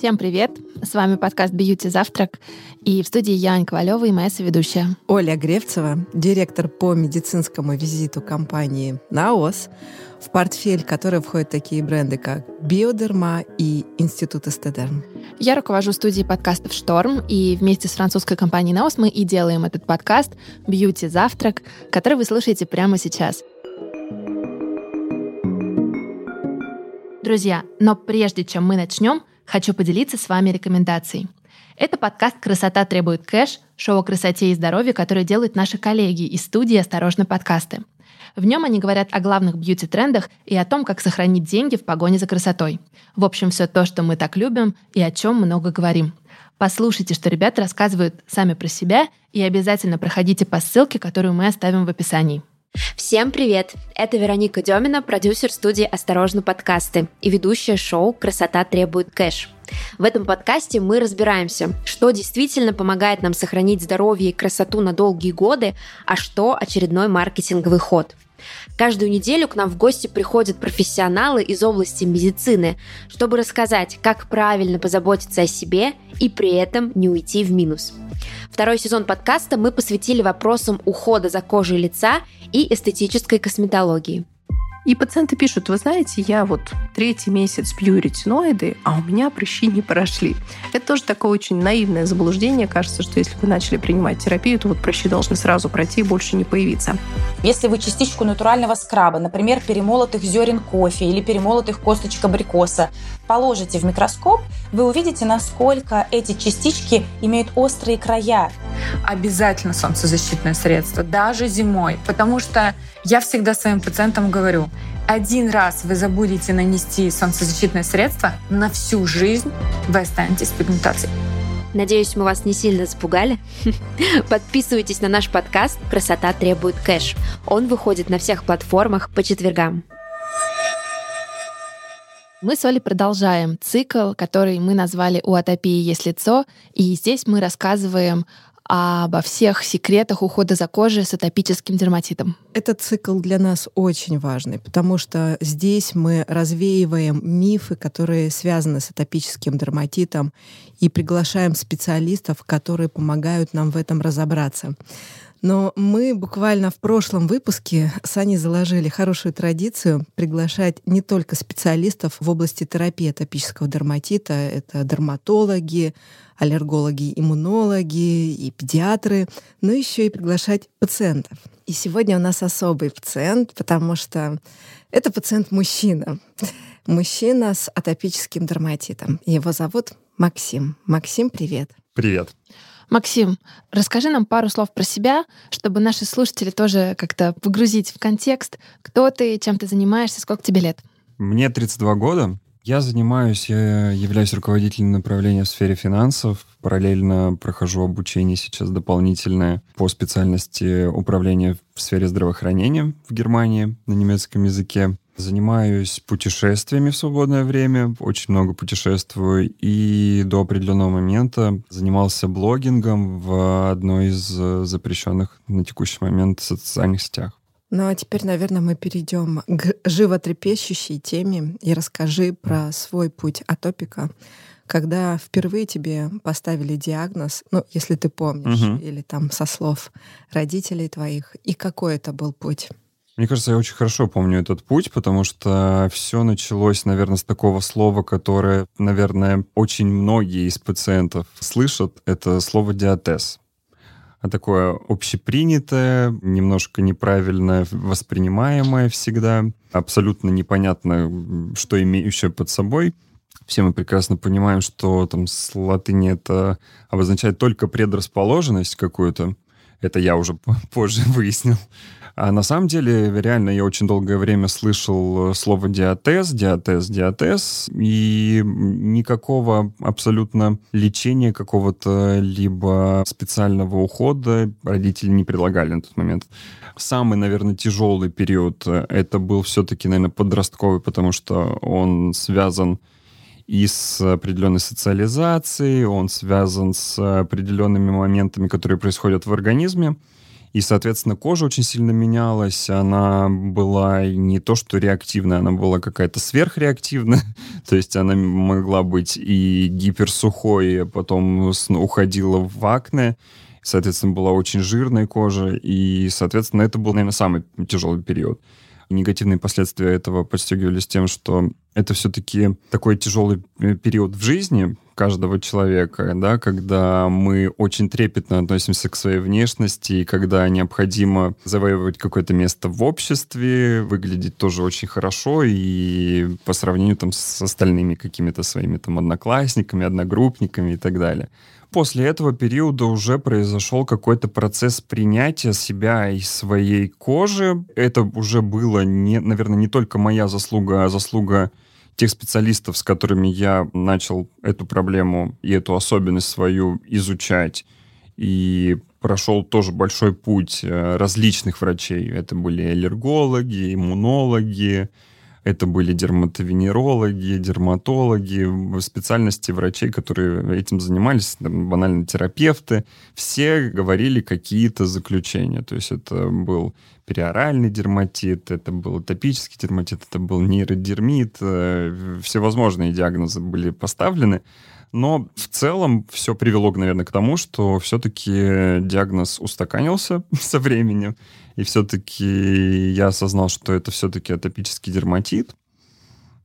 Всем привет! С вами подкаст «Бьюти Завтрак» и в студии я, Аня Ковалева и моя соведущая. Оля Гревцева, директор по медицинскому визиту компании «Наос», в портфель которой входят такие бренды, как «Биодерма» и «Институт Эстедерм». Я руковожу студией подкастов «Шторм», и вместе с французской компанией «Наос» мы и делаем этот подкаст «Бьюти Завтрак», который вы слушаете прямо сейчас. Друзья, но прежде чем мы начнем, хочу поделиться с вами рекомендацией. Это подкаст «Красота требует кэш», шоу о красоте и здоровье, которое делают наши коллеги из студии «Осторожно, подкасты». В нем они говорят о главных бьюти-трендах и о том, как сохранить деньги в погоне за красотой. В общем, все то, что мы так любим и о чем много говорим. Послушайте, что ребята рассказывают сами про себя, и обязательно проходите по ссылке, которую мы оставим в описании. Всем привет! Это Вероника Демина, продюсер студии «Осторожно, подкасты» и ведущая шоу «Красота требует кэш». В этом подкасте мы разбираемся, что действительно помогает нам сохранить здоровье и красоту на долгие годы, а что очередной маркетинговый ход. Каждую неделю к нам в гости приходят профессионалы из области медицины, чтобы рассказать, как правильно позаботиться о себе и при этом не уйти в минус. Второй сезон подкаста мы посвятили вопросам ухода за кожей лица и эстетической косметологии. И пациенты пишут, вы знаете, я вот третий месяц пью ретиноиды, а у меня прыщи не прошли. Это тоже такое очень наивное заблуждение. Кажется, что если вы начали принимать терапию, то вот прыщи должны сразу пройти и больше не появиться. Если вы частичку натурального скраба, например, перемолотых зерен кофе или перемолотых косточек абрикоса, положите в микроскоп, вы увидите, насколько эти частички имеют острые края. Обязательно солнцезащитное средство, даже зимой, потому что я всегда своим пациентам говорю, один раз вы забудете нанести солнцезащитное средство, на всю жизнь вы останетесь с пигментацией. Надеюсь, мы вас не сильно запугали. Подписывайтесь на наш подкаст «Красота требует кэш». Он выходит на всех платформах по четвергам. Мы с Олей продолжаем цикл, который мы назвали «У атопии есть лицо», и здесь мы рассказываем обо всех секретах ухода за кожей с атопическим дерматитом. Этот цикл для нас очень важный, потому что здесь мы развеиваем мифы, которые связаны с атопическим дерматитом, и приглашаем специалистов, которые помогают нам в этом разобраться. Но мы буквально в прошлом выпуске с Аней заложили хорошую традицию приглашать не только специалистов в области терапии атопического дерматита, это дерматологи, аллергологи, иммунологи и педиатры, но еще и приглашать пациентов. И сегодня у нас особый пациент, потому что это пациент-мужчина. Мужчина с атопическим дерматитом. Его зовут Максим. Максим, привет. Привет. Максим, расскажи нам пару слов про себя, чтобы наши слушатели тоже как-то погрузить в контекст. Кто ты, чем ты занимаешься, сколько тебе лет? Мне 32 года. Я занимаюсь, я являюсь руководителем направления в сфере финансов. Параллельно прохожу обучение сейчас дополнительное по специальности управления в сфере здравоохранения в Германии на немецком языке. Занимаюсь путешествиями в свободное время, очень много путешествую, и до определенного момента занимался блогингом в одной из запрещенных на текущий момент социальных сетях. Ну а теперь, наверное, мы перейдем к животрепещущей теме и расскажи про свой путь атопика. Когда впервые тебе поставили диагноз, ну, если ты помнишь, угу. или там со слов родителей твоих, и какой это был путь? Мне кажется, я очень хорошо помню этот путь, потому что все началось, наверное, с такого слова, которое, наверное, очень многие из пациентов слышат. Это слово диатез. А такое общепринятое, немножко неправильно воспринимаемое всегда, абсолютно непонятно, что имеющее под собой. Все мы прекрасно понимаем, что там с латыни это обозначает только предрасположенность какую-то. Это я уже позже выяснил. А на самом деле, реально, я очень долгое время слышал э, слово диатез, диатез, диатез, и никакого абсолютно лечения какого-то либо специального ухода родители не предлагали на тот момент. Самый, наверное, тяжелый период э, это был все-таки, наверное, подростковый, потому что он связан и с определенной социализацией, он связан с определенными моментами, которые происходят в организме. И, соответственно, кожа очень сильно менялась. Она была не то, что реактивная, она была какая-то сверхреактивная. то есть она могла быть и гиперсухой, а потом уходила в акне. Соответственно, была очень жирная кожа. И, соответственно, это был, наверное, самый тяжелый период негативные последствия этого подстегивались тем, что это все-таки такой тяжелый э, период в жизни каждого человека, да, когда мы очень трепетно относимся к своей внешности, и когда необходимо завоевывать какое-то место в обществе, выглядеть тоже очень хорошо и по сравнению там с остальными какими-то своими там одноклассниками, одногруппниками и так далее после этого периода уже произошел какой-то процесс принятия себя и своей кожи. Это уже было, не, наверное, не только моя заслуга, а заслуга тех специалистов, с которыми я начал эту проблему и эту особенность свою изучать. И прошел тоже большой путь э, различных врачей. Это были аллергологи, иммунологи, это были дерматовенерологи, дерматологи, специальности врачей, которые этим занимались, банально терапевты. Все говорили какие-то заключения. То есть это был периоральный дерматит, это был атопический дерматит, это был нейродермит. Э, всевозможные диагнозы были поставлены. Но в целом все привело, наверное, к тому, что все-таки диагноз устаканился со временем, и все-таки я осознал, что это все-таки атопический дерматит.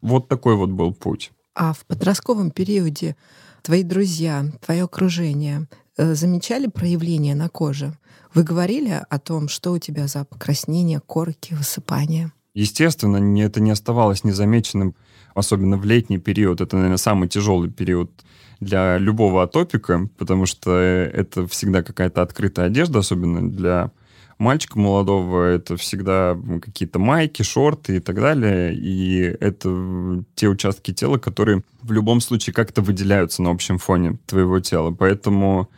Вот такой вот был путь. А в подростковом периоде твои друзья, твое окружение замечали проявления на коже? Вы говорили о том, что у тебя за покраснение, корки, высыпания? Естественно, это не оставалось незамеченным, особенно в летний период. Это, наверное, самый тяжелый период для любого атопика, потому что это всегда какая-то открытая одежда, особенно для мальчика молодого. Это всегда какие-то майки, шорты и так далее. И это те участки тела, которые в любом случае как-то выделяются на общем фоне твоего тела. Поэтому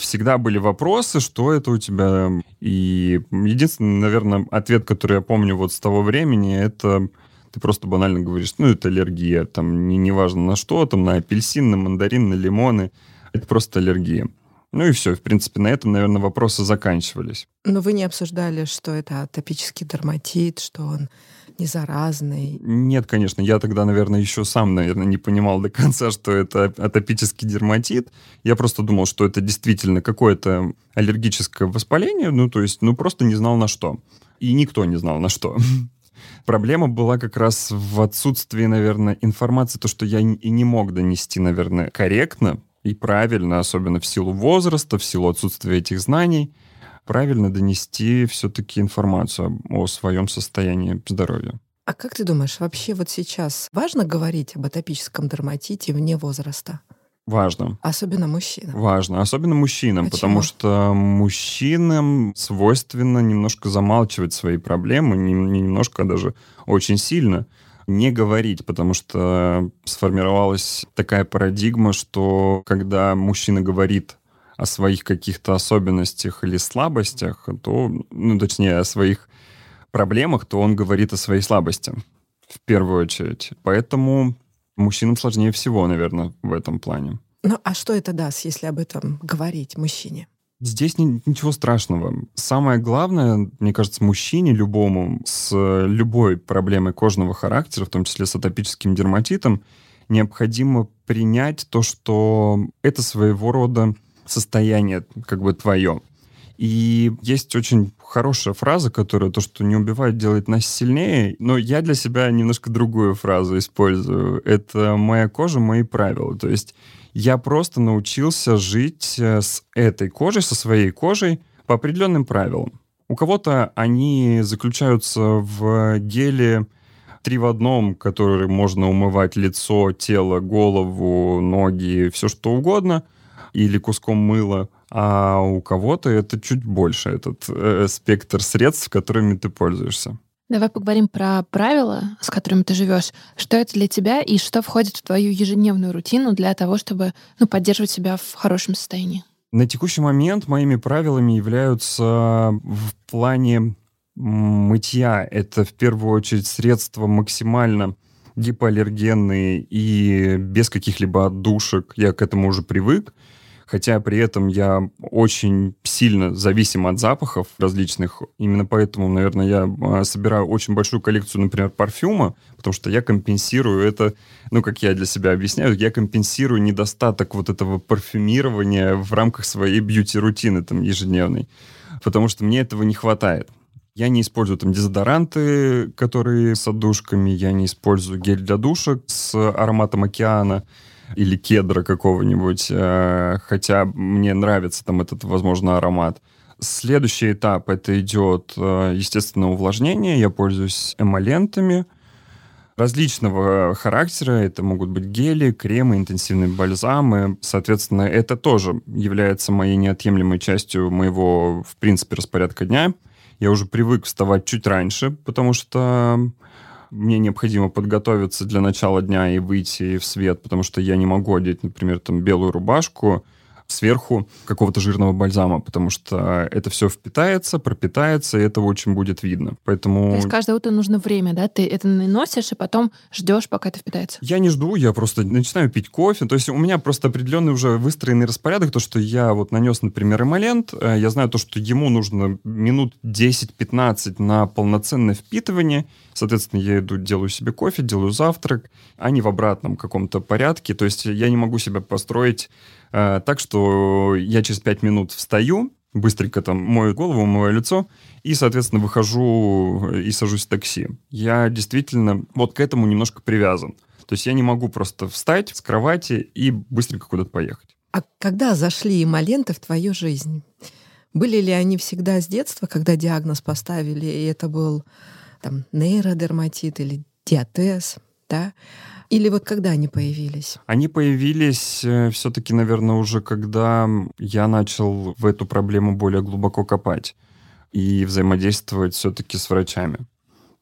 всегда были вопросы, что это у тебя. И единственный, наверное, ответ, который я помню вот с того времени, это ты просто банально говоришь, ну, это аллергия, там, не, неважно на что, там, на апельсин, на мандарин, на лимоны, это просто аллергия. Ну и все, в принципе, на этом, наверное, вопросы заканчивались. Но вы не обсуждали, что это атопический дерматит, что он не заразный? Нет, конечно. Я тогда, наверное, еще сам, наверное, не понимал до конца, что это атопический дерматит. Я просто думал, что это действительно какое-то аллергическое воспаление, ну, то есть, ну, просто не знал на что. И никто не знал на что. Проблема была как раз в отсутствии, наверное, информации, то, что я и не мог донести, наверное, корректно и правильно, особенно в силу возраста, в силу отсутствия этих знаний, правильно донести все-таки информацию о своем состоянии здоровья. А как ты думаешь, вообще вот сейчас важно говорить об атопическом дерматите вне возраста? Важно. Особенно мужчинам. Важно. Особенно мужчинам, Почему? потому что мужчинам свойственно немножко замалчивать свои проблемы, не, не немножко, а даже очень сильно не говорить, потому что сформировалась такая парадигма, что когда мужчина говорит о своих каких-то особенностях или слабостях, то, ну, точнее, о своих проблемах, то он говорит о своей слабости в первую очередь. Поэтому мужчинам сложнее всего, наверное, в этом плане. Ну а что это даст, если об этом говорить мужчине? Здесь ни, ничего страшного. Самое главное, мне кажется, мужчине любому с любой проблемой кожного характера, в том числе с атопическим дерматитом, необходимо принять то, что это своего рода состояние как бы твое. И есть очень хорошая фраза, которая то, что не убивает, делает нас сильнее. Но я для себя немножко другую фразу использую. Это «моя кожа, мои правила». То есть я просто научился жить э, с этой кожей, со своей кожей по определенным правилам. У кого-то они заключаются в геле три в одном, который можно умывать лицо, тело, голову, ноги, все что угодно, или куском мыла а у кого-то это чуть больше, этот э, спектр средств, которыми ты пользуешься. Давай поговорим про правила, с которыми ты живешь. Что это для тебя и что входит в твою ежедневную рутину для того, чтобы ну, поддерживать себя в хорошем состоянии? На текущий момент моими правилами являются в плане мытья. Это в первую очередь средства максимально гипоаллергенные и без каких-либо отдушек. Я к этому уже привык. Хотя при этом я очень сильно зависим от запахов различных. Именно поэтому, наверное, я а, собираю очень большую коллекцию, например, парфюма, потому что я компенсирую это, ну, как я для себя объясняю, я компенсирую недостаток вот этого парфюмирования в рамках своей бьюти-рутины там ежедневной, потому что мне этого не хватает. Я не использую там дезодоранты, которые с отдушками, я не использую гель для душек с ароматом океана или кедра какого-нибудь, э, хотя мне нравится там этот, возможно, аромат. Следующий этап это идет, э, естественно, увлажнение. Я пользуюсь эмолентами различного характера. Это могут быть гели, кремы, интенсивные бальзамы. Соответственно, это тоже является моей неотъемлемой частью моего, в принципе, распорядка дня. Я уже привык вставать чуть раньше, потому что мне необходимо подготовиться для начала дня и выйти в свет, потому что я не могу одеть, например, там белую рубашку, сверху какого-то жирного бальзама, потому что это все впитается, пропитается, и этого очень будет видно. Поэтому... То есть каждое утро нужно время, да? Ты это наносишь, и потом ждешь, пока это впитается? Я не жду, я просто начинаю пить кофе. То есть у меня просто определенный уже выстроенный распорядок, то, что я вот нанес, например, эмолент, э, я знаю то, что ему нужно минут 10-15 на полноценное впитывание, Соответственно, я иду, делаю себе кофе, делаю завтрак, а не в обратном каком-то порядке. То есть я не могу себя построить так, что я через пять минут встаю, быстренько там мою голову, мое лицо, и, соответственно, выхожу и сажусь в такси. Я действительно вот к этому немножко привязан. То есть я не могу просто встать с кровати и быстренько куда-то поехать. А когда зашли эмоленты в твою жизнь? Были ли они всегда с детства, когда диагноз поставили, и это был там нейродерматит или диатез, да? Или вот когда они появились? Они появились э, все-таки, наверное, уже когда я начал в эту проблему более глубоко копать и взаимодействовать все-таки с врачами.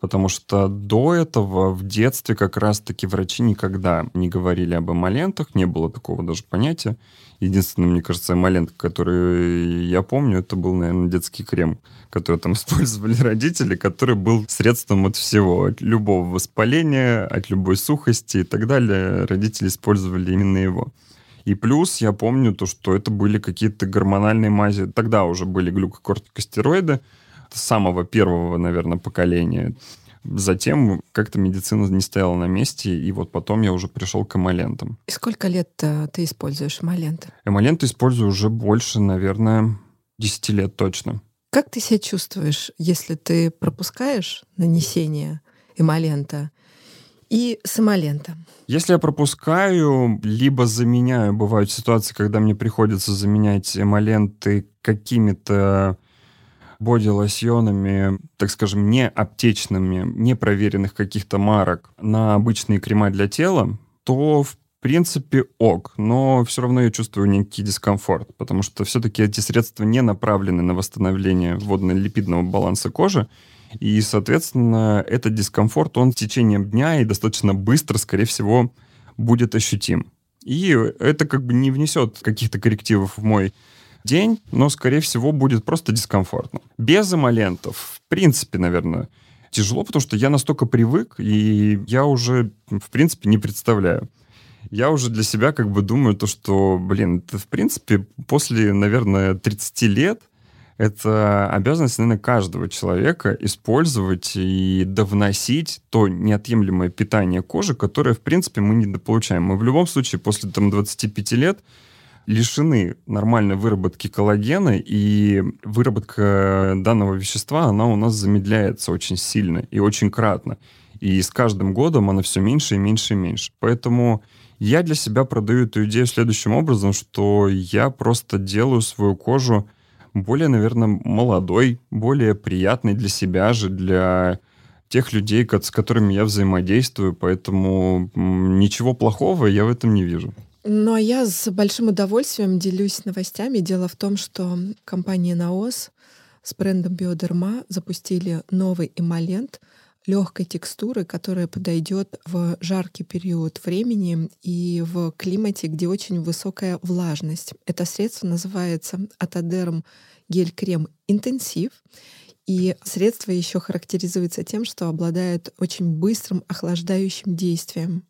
Потому что до этого в детстве как раз-таки врачи никогда не говорили об эмолентах, не было такого даже понятия. Единственный, мне кажется, эмолент, который я помню, это был, наверное, детский крем, который там использовали родители, который был средством от всего, от любого воспаления, от любой сухости и так далее. Родители использовали именно его. И плюс я помню то, что это были какие-то гормональные мази. Тогда уже были глюкокортикостероиды, самого первого, наверное, поколения. Затем как-то медицина не стояла на месте, и вот потом я уже пришел к эмолентам. И сколько лет э, ты используешь эмоленты? Эмоленты использую уже больше, наверное, 10 лет точно. Как ты себя чувствуешь, если ты пропускаешь нанесение эмолента и с эмолентом? Если я пропускаю, либо заменяю, бывают ситуации, когда мне приходится заменять эмоленты какими-то боди-лосьонами, так скажем, не аптечными, не проверенных каких-то марок на обычные крема для тела, то в принципе ок, но все равно я чувствую некий дискомфорт, потому что все-таки эти средства не направлены на восстановление водно-липидного баланса кожи, и, соответственно, этот дискомфорт, он в течение дня и достаточно быстро, скорее всего, будет ощутим. И это как бы не внесет каких-то коррективов в мой день, но, скорее всего, будет просто дискомфортно. Без эмолентов, в принципе, наверное, тяжело, потому что я настолько привык, и я уже, в принципе, не представляю. Я уже для себя как бы думаю то, что, блин, это, в принципе, после, наверное, 30 лет это обязанность, наверное, каждого человека использовать и довносить то неотъемлемое питание кожи, которое, в принципе, мы недополучаем. Мы в любом случае после там, 25 лет лишены нормальной выработки коллагена, и выработка данного вещества, она у нас замедляется очень сильно и очень кратно. И с каждым годом она все меньше и меньше и меньше. Поэтому я для себя продаю эту идею следующим образом, что я просто делаю свою кожу более, наверное, молодой, более приятной для себя же, для тех людей, с которыми я взаимодействую, поэтому ничего плохого я в этом не вижу. Ну, а я с большим удовольствием делюсь новостями. Дело в том, что компания «Наос» с брендом «Биодерма» запустили новый эмолент легкой текстуры, которая подойдет в жаркий период времени и в климате, где очень высокая влажность. Это средство называется Атодерм гель-крем интенсив. И средство еще характеризуется тем, что обладает очень быстрым охлаждающим действием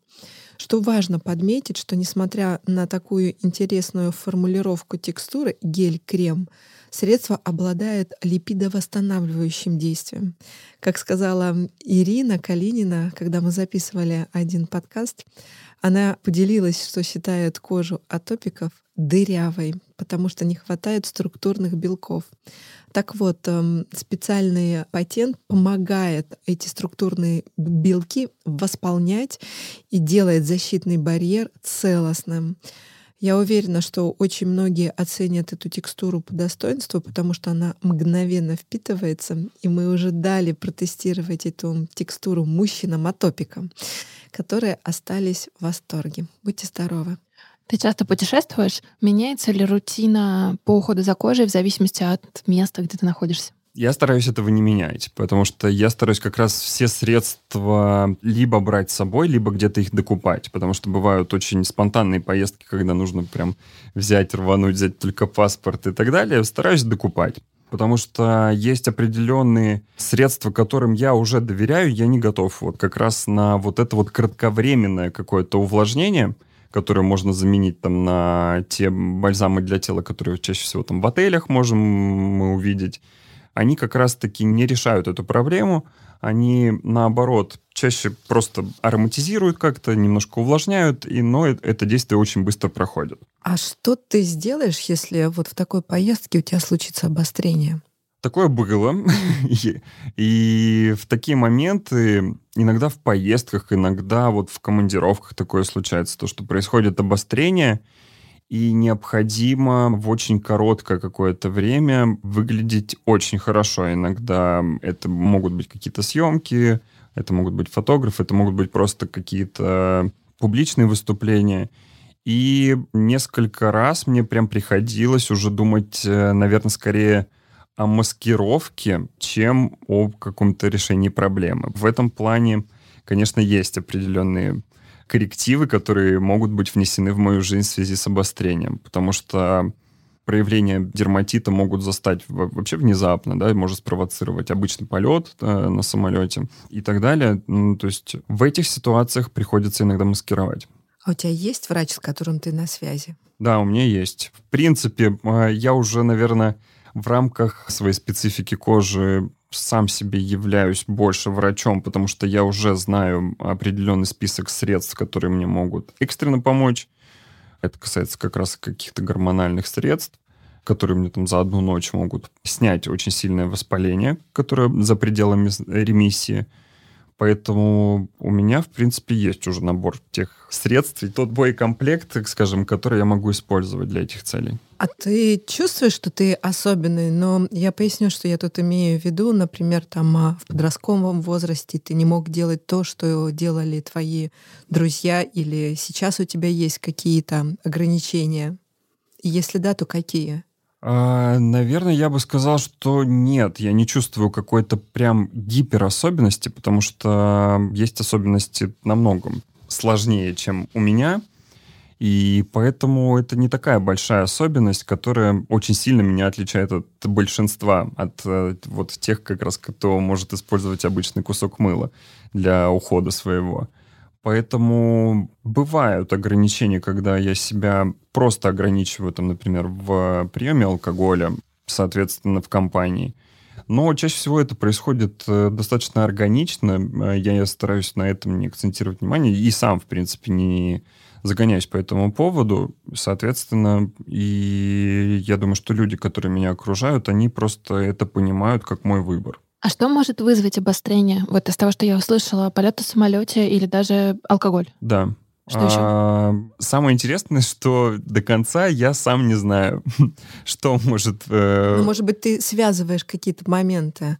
Что важно подметить, что несмотря на такую интересную формулировку текстуры гель-крем, средство обладает липидовосстанавливающим действием. Как сказала Ирина Калинина, когда мы записывали один подкаст, она поделилась, что считает кожу атопиков дырявой, потому что не хватает структурных белков. Так вот, эм, специальный патент помогает эти структурные белки восполнять и делает защитный барьер целостным. Я уверена, что очень многие оценят эту текстуру по достоинству, потому что она мгновенно впитывается, и мы уже дали протестировать эту текстуру мужчинам-атопикам, которые остались в восторге. Будьте здоровы! Ты часто путешествуешь? Меняется ли рутина по уходу за кожей в зависимости от места, где ты находишься? Я стараюсь этого не менять, потому что я стараюсь как раз все средства либо брать с собой, либо где-то их докупать, потому что бывают очень спонтанные поездки, когда нужно прям взять, рвануть, взять только паспорт и так далее. Стараюсь докупать. Потому что есть определенные средства, которым я уже доверяю, я не готов вот как раз на вот это вот кратковременное какое-то увлажнение – которые можно заменить там на те бальзамы для тела, которые чаще всего там в отелях можем мы увидеть, они как раз-таки не решают эту проблему, они наоборот чаще просто ароматизируют как-то, немножко увлажняют, и, но это действие очень быстро проходит. А что ты сделаешь, если вот в такой поездке у тебя случится обострение? Такое было. и, в такие моменты, иногда в поездках, иногда вот в командировках такое случается, то, что происходит обострение, и необходимо в очень короткое какое-то время выглядеть очень хорошо. Иногда это могут быть какие-то съемки, это могут быть фотографы, это могут быть просто какие-то публичные выступления. И несколько раз мне прям приходилось уже думать, э, наверное, скорее о маскировке, чем о каком-то решении проблемы. В этом плане, конечно, есть определенные коррективы, которые могут быть внесены в мою жизнь в связи с обострением, потому что проявления дерматита могут застать вообще внезапно, да, может спровоцировать обычный полет э, на самолете и так далее. Ну, то есть в этих ситуациях приходится иногда маскировать. А у тебя есть врач, с которым ты на связи? Да, у меня есть. В принципе, э, я уже, наверное, в рамках своей специфики кожи сам себе являюсь больше врачом, потому что я уже знаю определенный список средств, которые мне могут экстренно помочь. Это касается как раз каких-то гормональных средств, которые мне там за одну ночь могут снять очень сильное воспаление, которое за пределами ремиссии. Поэтому у меня, в принципе, есть уже набор тех средств и тот боекомплект, скажем, который я могу использовать для этих целей. А ты чувствуешь, что ты особенный? Но я поясню, что я тут имею в виду. Например, там а, в подростковом возрасте ты не мог делать то, что делали твои друзья, или сейчас у тебя есть какие-то ограничения? Если да, то какие? А, наверное, я бы сказал, что нет, я не чувствую какой-то прям гиперособенности, потому что есть особенности намного сложнее, чем у меня. И поэтому это не такая большая особенность, которая очень сильно меня отличает от большинства, от э, вот тех как раз, кто может использовать обычный кусок мыла для ухода своего. Поэтому бывают ограничения, когда я себя просто ограничиваю, там, например, в приеме алкоголя, соответственно, в компании. Но чаще всего это происходит э, достаточно органично. Э, я стараюсь на этом не акцентировать внимание. И сам, в принципе, не загоняюсь по этому поводу. Соответственно, и я думаю, что люди, которые меня окружают, они просто это понимают как мой выбор. А что может вызвать обострение? Вот из того, что я услышала, полет в самолете или даже алкоголь? Да. Что еще? А, самое интересное, что до конца я сам не знаю, что может... Э... Ну, может быть, ты связываешь какие-то моменты,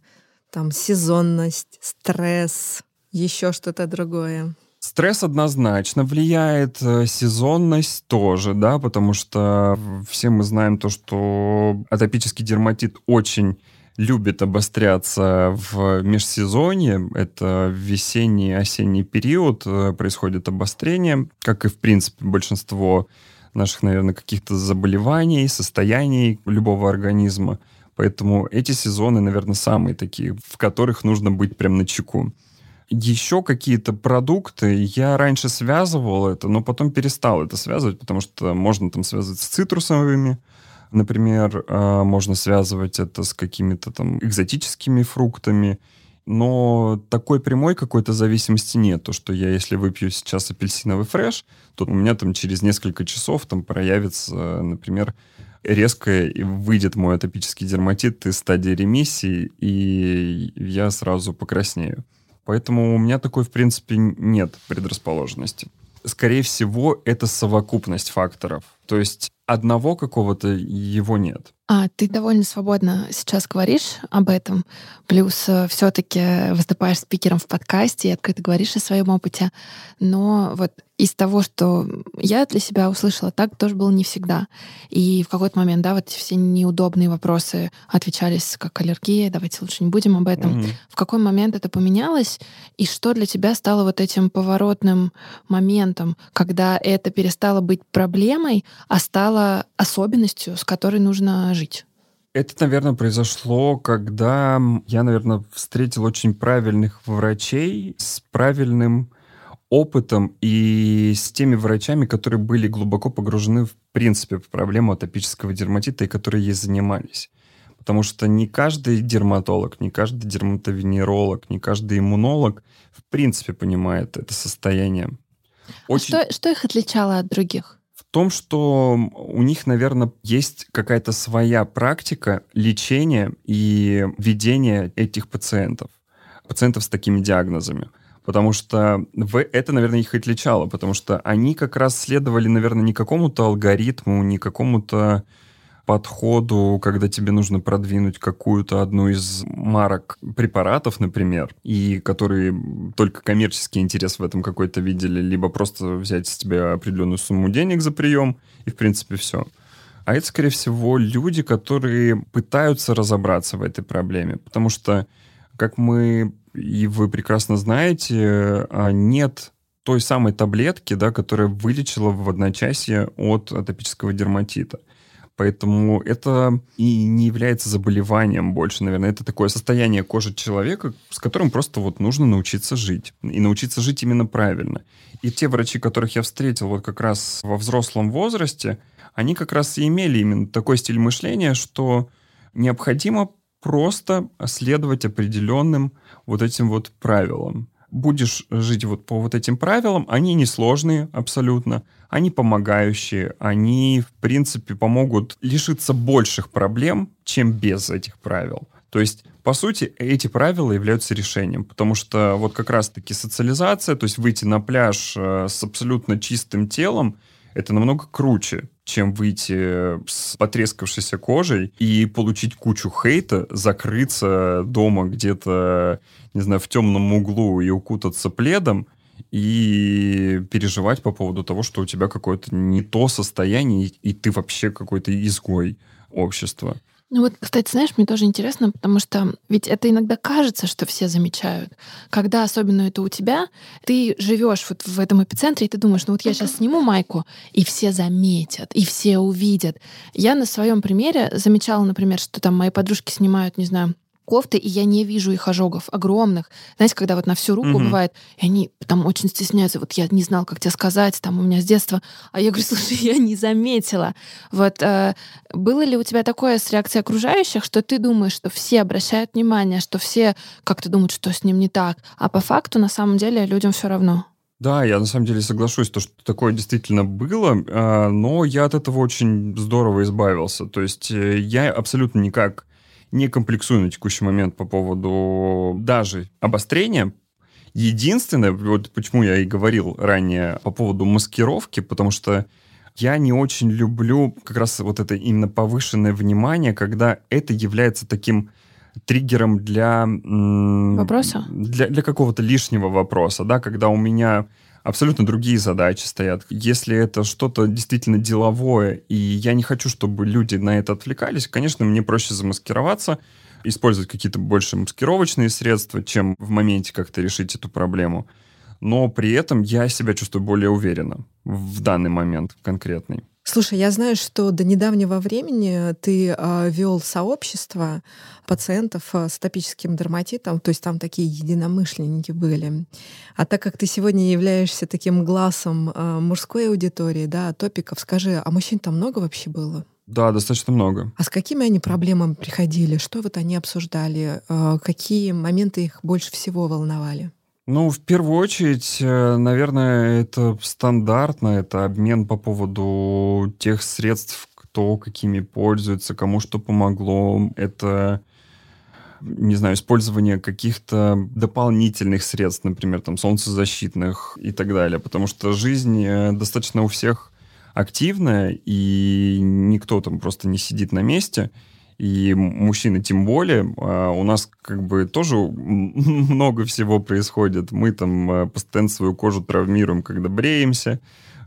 там, сезонность, стресс, еще что-то другое. Стресс однозначно влияет, э, сезонность тоже, да, потому что все мы знаем то, что атопический дерматит очень любит обостряться в межсезонье. Это весенний осенний период э, происходит обострение, как и, в принципе, большинство наших, наверное, каких-то заболеваний, состояний любого организма. Поэтому эти сезоны, наверное, самые такие, в которых нужно быть прям на чеку. Еще какие-то продукты, я раньше связывал это, но потом перестал это связывать, потому что можно там связывать с цитрусовыми, например, а, можно связывать это с какими-то там экзотическими фруктами, но такой прямой какой-то зависимости нет. То, что я, если выпью сейчас апельсиновый фреш, то у меня там через несколько часов там проявится, например, резко выйдет мой атопический дерматит из стадии ремиссии, и я сразу покраснею. Поэтому у меня такой, в принципе, нет предрасположенности. Скорее всего, это совокупность факторов. То есть одного какого-то его нет. А ты довольно свободно сейчас говоришь об этом, плюс э, все-таки выступаешь спикером в подкасте и открыто говоришь о своем опыте. Но вот из того, что я для себя услышала, так тоже было не всегда. И в какой-то момент, да, вот все неудобные вопросы отвечались как аллергия, давайте лучше не будем об этом. Mm-hmm. В какой момент это поменялось, и что для тебя стало вот этим поворотным моментом, когда это перестало быть проблемой, а стало особенностью, с которой нужно жить? Это, наверное, произошло, когда я, наверное, встретил очень правильных врачей с правильным опытом и с теми врачами, которые были глубоко погружены в принципе в проблему атопического дерматита и которые ей занимались. Потому что не каждый дерматолог, не каждый дерматовенеролог, не каждый иммунолог в принципе понимает это состояние. А Очень... А что, что их отличало от других? Том, что у них, наверное, есть какая-то своя практика лечения и ведения этих пациентов, пациентов с такими диагнозами. Потому что это, наверное, их отличало, потому что они как раз следовали, наверное, не какому-то алгоритму, не какому-то подходу, когда тебе нужно продвинуть какую-то одну из марок препаратов, например, и которые только коммерческий интерес в этом какой-то видели, либо просто взять с тебя определенную сумму денег за прием, и, в принципе, все. А это, скорее всего, люди, которые пытаются разобраться в этой проблеме, потому что, как мы и вы прекрасно знаете, а, нет той самой таблетки, да, которая вылечила в одночасье от атопического дерматита. Поэтому это и не является заболеванием больше, наверное. Это такое состояние кожи человека, с которым просто вот нужно научиться жить. И научиться жить именно правильно. И те врачи, которых я встретил вот как раз во взрослом возрасте, они как раз и имели именно такой стиль мышления, что необходимо просто следовать определенным вот этим вот правилам. Будешь жить вот по вот этим правилам, они несложные абсолютно, они помогающие, они, в принципе, помогут лишиться больших проблем, чем без этих правил. То есть, по сути, эти правила являются решением, потому что вот как раз-таки социализация, то есть выйти на пляж э, с абсолютно чистым телом, это намного круче, чем выйти с потрескавшейся кожей и получить кучу хейта, закрыться дома где-то, не знаю, в темном углу и укутаться пледом, и переживать по поводу того, что у тебя какое-то не то состояние, и ты вообще какой-то изгой общества. Ну вот, кстати, знаешь, мне тоже интересно, потому что ведь это иногда кажется, что все замечают. Когда особенно это у тебя, ты живешь вот в этом эпицентре, и ты думаешь, ну вот я сейчас сниму майку, и все заметят, и все увидят. Я на своем примере замечала, например, что там мои подружки снимают, не знаю, кофты, и я не вижу их ожогов огромных. Знаете, когда вот на всю руку угу. бывает, и они там очень стесняются. Вот я не знал, как тебе сказать, там у меня с детства. А я говорю, слушай, я не заметила. Вот э, было ли у тебя такое с реакцией окружающих, что ты думаешь, что все обращают внимание, что все как-то думают, что с ним не так, а по факту на самом деле людям все равно? Да, я на самом деле соглашусь, то, что такое действительно было, а, но я от этого очень здорово избавился. То есть э, я абсолютно никак не комплексую на текущий момент по поводу даже обострения. Единственное, вот почему я и говорил ранее по поводу маскировки, потому что я не очень люблю как раз вот это именно повышенное внимание, когда это является таким триггером для... Вопроса? Для, для какого-то лишнего вопроса, да, когда у меня абсолютно другие задачи стоят. Если это что-то действительно деловое, и я не хочу, чтобы люди на это отвлекались, конечно, мне проще замаскироваться, использовать какие-то больше маскировочные средства, чем в моменте как-то решить эту проблему. Но при этом я себя чувствую более уверенно в данный момент конкретный. Слушай, я знаю, что до недавнего времени ты э, вел сообщество пациентов э, с атопическим дерматитом, то есть там такие единомышленники были. А так как ты сегодня являешься таким глазом э, мужской аудитории, да, атопиков, скажи, а мужчин там много вообще было? Да, достаточно много. А с какими они проблемами приходили? Что вот они обсуждали? Э, какие моменты их больше всего волновали? Ну, в первую очередь, э, наверное, это стандартно, это обмен по поводу тех средств, кто какими пользуется, кому что помогло. Это не знаю, использование каких-то дополнительных средств, например, там, солнцезащитных и так далее. Потому что жизнь э, достаточно у всех активная, и никто там просто не сидит на месте и мужчины тем более. А, у нас как бы тоже много всего происходит. Мы там а, постоянно свою кожу травмируем, когда бреемся.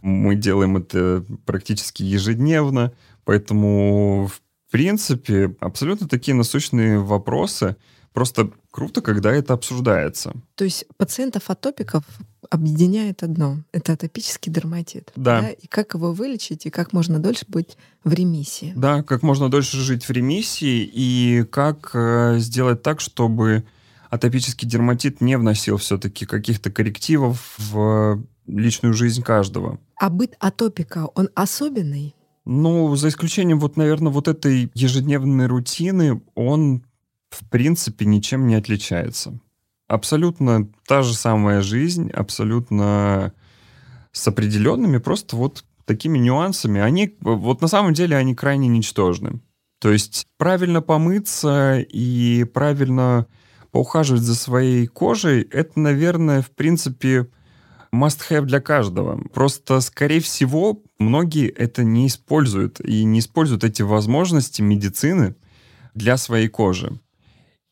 Мы делаем это практически ежедневно. Поэтому, в принципе, абсолютно такие насущные вопросы. Просто круто, когда это обсуждается. То есть пациентов-атопиков объединяет одно — это атопический дерматит. Да. да. И как его вылечить, и как можно дольше быть в ремиссии. Да, как можно дольше жить в ремиссии, и как э, сделать так, чтобы атопический дерматит не вносил все-таки каких-то коррективов в личную жизнь каждого. А быт атопика, он особенный? Ну, за исключением вот, наверное, вот этой ежедневной рутины, он в принципе ничем не отличается абсолютно та же самая жизнь, абсолютно с определенными просто вот такими нюансами. Они, вот на самом деле, они крайне ничтожны. То есть правильно помыться и правильно поухаживать за своей кожей, это, наверное, в принципе, must-have для каждого. Просто, скорее всего, многие это не используют и не используют эти возможности медицины для своей кожи.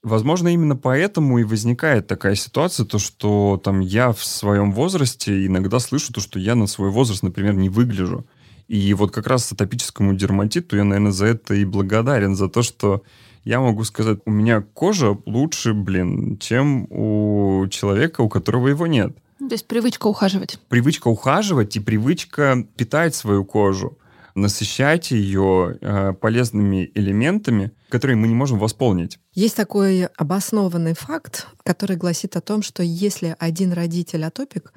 Возможно, именно поэтому и возникает такая ситуация, то, что там я в своем возрасте иногда слышу то, что я на свой возраст, например, не выгляжу. И вот как раз атопическому дерматиту я, наверное, за это и благодарен, за то, что я могу сказать, у меня кожа лучше, блин, чем у человека, у которого его нет. То есть привычка ухаживать. Привычка ухаживать и привычка питать свою кожу насыщать ее э, полезными элементами, которые мы не можем восполнить. Есть такой обоснованный факт, который гласит о том, что если один родитель атопик,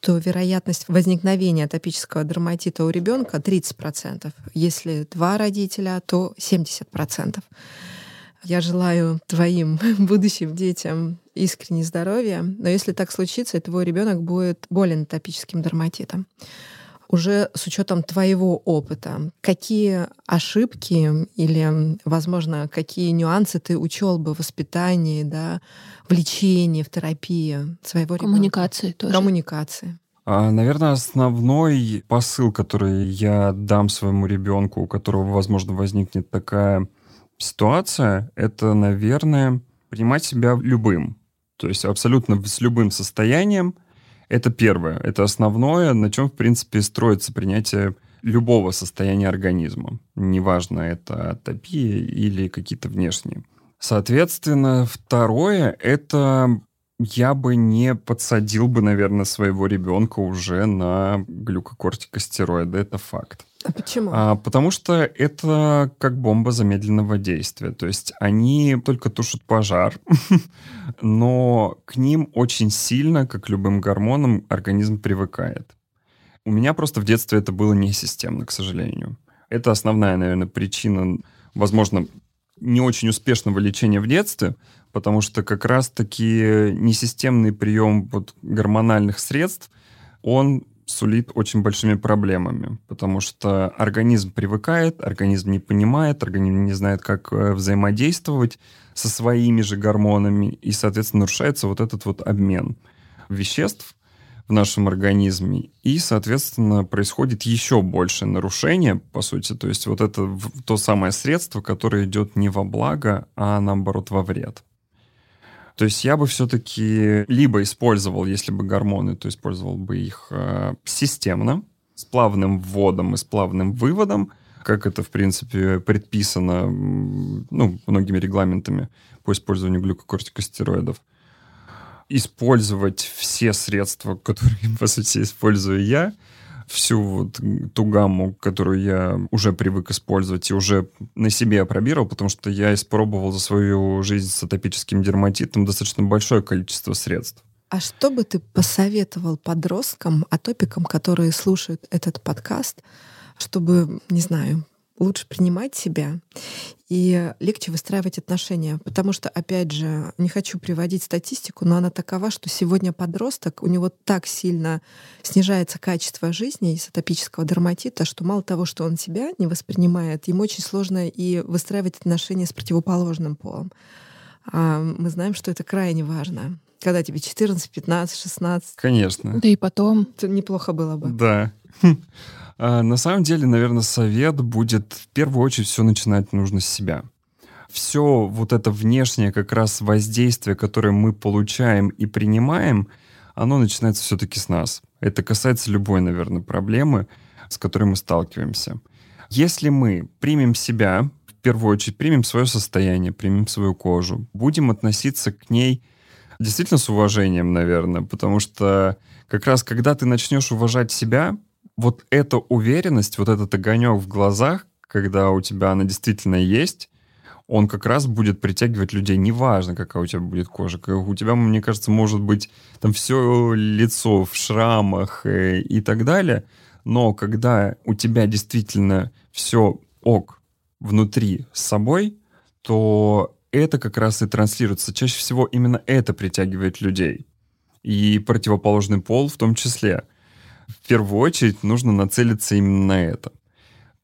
то вероятность возникновения атопического дерматита у ребенка 30%. Если два родителя, то 70%. Я желаю твоим будущим детям искренне здоровья, но если так случится, твой ребенок будет болен атопическим дерматитом уже с учетом твоего опыта, какие ошибки или, возможно, какие нюансы ты учел бы в воспитании, да, в лечении, в терапии своего ребенка? Коммуникации тоже. Коммуникации. А, наверное, основной посыл, который я дам своему ребенку, у которого, возможно, возникнет такая ситуация, это, наверное, принимать себя любым. То есть абсолютно с любым состоянием, это первое, это основное, на чем, в принципе, строится принятие любого состояния организма. Неважно, это атопия или какие-то внешние. Соответственно, второе, это я бы не подсадил бы, наверное, своего ребенка уже на глюкокортикостероиды. Это факт. А почему? А, потому что это как бомба замедленного действия. То есть они только тушат пожар, но к ним очень сильно, как любым гормонам, организм привыкает. У меня просто в детстве это было не системно, к сожалению. Это основная, наверное, причина, возможно, не очень успешного лечения в детстве, потому что как раз-таки несистемный прием вот гормональных средств, он сулит очень большими проблемами, потому что организм привыкает, организм не понимает, организм не знает, как э, взаимодействовать со своими же гормонами, и, соответственно, нарушается вот этот вот обмен веществ в нашем организме, и, соответственно, происходит еще больше нарушения, по сути, то есть вот это то самое средство, которое идет не во благо, а наоборот во вред. То есть я бы все-таки либо использовал, если бы гормоны, то использовал бы их э, системно, с плавным вводом и с плавным выводом, как это, в принципе, предписано ну, многими регламентами по использованию глюкокортикостероидов. Использовать все средства, которые, по сути, использую я, всю вот ту гамму, которую я уже привык использовать и уже на себе опробировал, потому что я испробовал за свою жизнь с атопическим дерматитом достаточно большое количество средств. А что бы ты посоветовал подросткам, атопикам, которые слушают этот подкаст, чтобы, не знаю, лучше принимать себя и легче выстраивать отношения. Потому что, опять же, не хочу приводить статистику, но она такова, что сегодня подросток, у него так сильно снижается качество жизни из атопического дерматита, что мало того, что он себя не воспринимает, ему очень сложно и выстраивать отношения с противоположным полом. А мы знаем, что это крайне важно. Когда тебе 14, 15, 16. Конечно. Да и потом. Это неплохо было бы. Да. А, на самом деле, наверное, совет будет в первую очередь все начинать нужно с себя. Все вот это внешнее как раз воздействие, которое мы получаем и принимаем, оно начинается все-таки с нас. Это касается любой, наверное, проблемы, с которой мы сталкиваемся. Если мы примем себя, в первую очередь примем свое состояние, примем свою кожу, будем относиться к ней действительно с уважением, наверное, потому что как раз когда ты начнешь уважать себя, вот эта уверенность, вот этот огонек в глазах, когда у тебя она действительно есть, он как раз будет притягивать людей. Неважно, какая у тебя будет кожа. У тебя, мне кажется, может быть там все лицо в шрамах и, э, и так далее. Но когда у тебя действительно все ок внутри с собой, то это как раз и транслируется. Чаще всего именно это притягивает людей. И противоположный пол в том числе в первую очередь нужно нацелиться именно на это.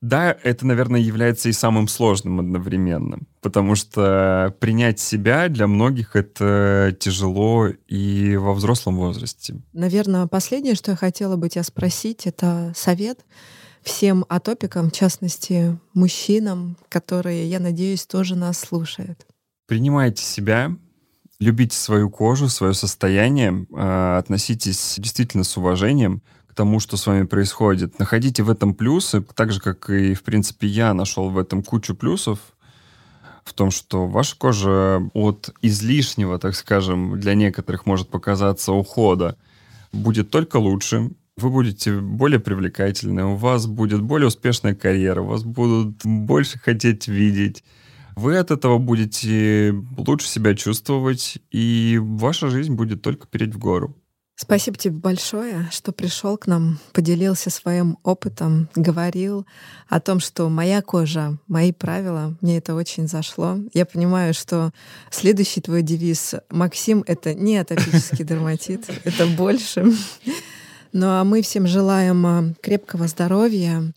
Да, это, наверное, является и самым сложным одновременно, потому что принять себя для многих это тяжело и во взрослом возрасте. Наверное, последнее, что я хотела бы тебя спросить, это совет всем атопикам, в частности, мужчинам, которые, я надеюсь, тоже нас слушают. Принимайте себя, любите свою кожу, свое состояние, а, относитесь действительно с уважением, тому, что с вами происходит. Находите в этом плюсы, так же, как и, в принципе, я нашел в этом кучу плюсов, в том, что ваша кожа от излишнего, так скажем, для некоторых может показаться ухода, будет только лучше, вы будете более привлекательны, у вас будет более успешная карьера, вас будут больше хотеть видеть, вы от этого будете лучше себя чувствовать, и ваша жизнь будет только переть в гору. Спасибо тебе большое, что пришел к нам, поделился своим опытом, говорил о том, что моя кожа, мои правила, мне это очень зашло. Я понимаю, что следующий твой девиз, Максим, это не атопический дерматит, это больше. Ну а мы всем желаем а, крепкого здоровья.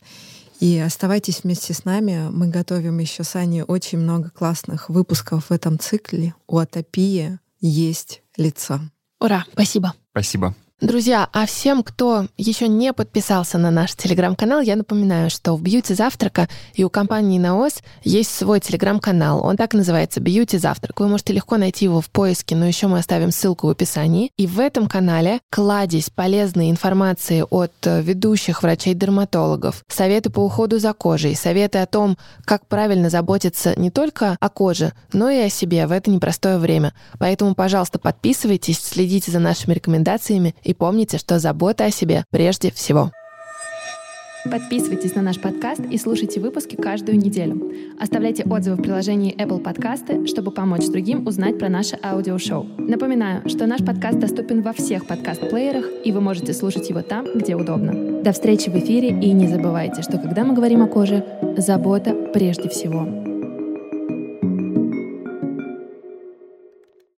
И оставайтесь вместе с нами. Мы готовим еще с Аней очень много классных выпусков в этом цикле. У атопии есть лицо. Ура, спасибо. Спасибо. Друзья, а всем, кто еще не подписался на наш телеграм-канал, я напоминаю, что в Бьюти Завтрака и у компании Наос есть свой телеграм-канал. Он так и называется Бьюти Завтрак. Вы можете легко найти его в поиске, но еще мы оставим ссылку в описании. И в этом канале кладезь полезной информации от э, ведущих врачей-дерматологов, советы по уходу за кожей, советы о том, как правильно заботиться не только о коже, но и о себе в это непростое время. Поэтому, пожалуйста, подписывайтесь, следите за нашими рекомендациями и помните, что забота о себе прежде всего. Подписывайтесь на наш подкаст и слушайте выпуски каждую неделю. Оставляйте отзывы в приложении Apple Podcasts, чтобы помочь другим узнать про наше аудиошоу. Напоминаю, что наш подкаст доступен во всех подкаст-плеерах, и вы можете слушать его там, где удобно. До встречи в эфире, и не забывайте, что когда мы говорим о коже, забота прежде всего.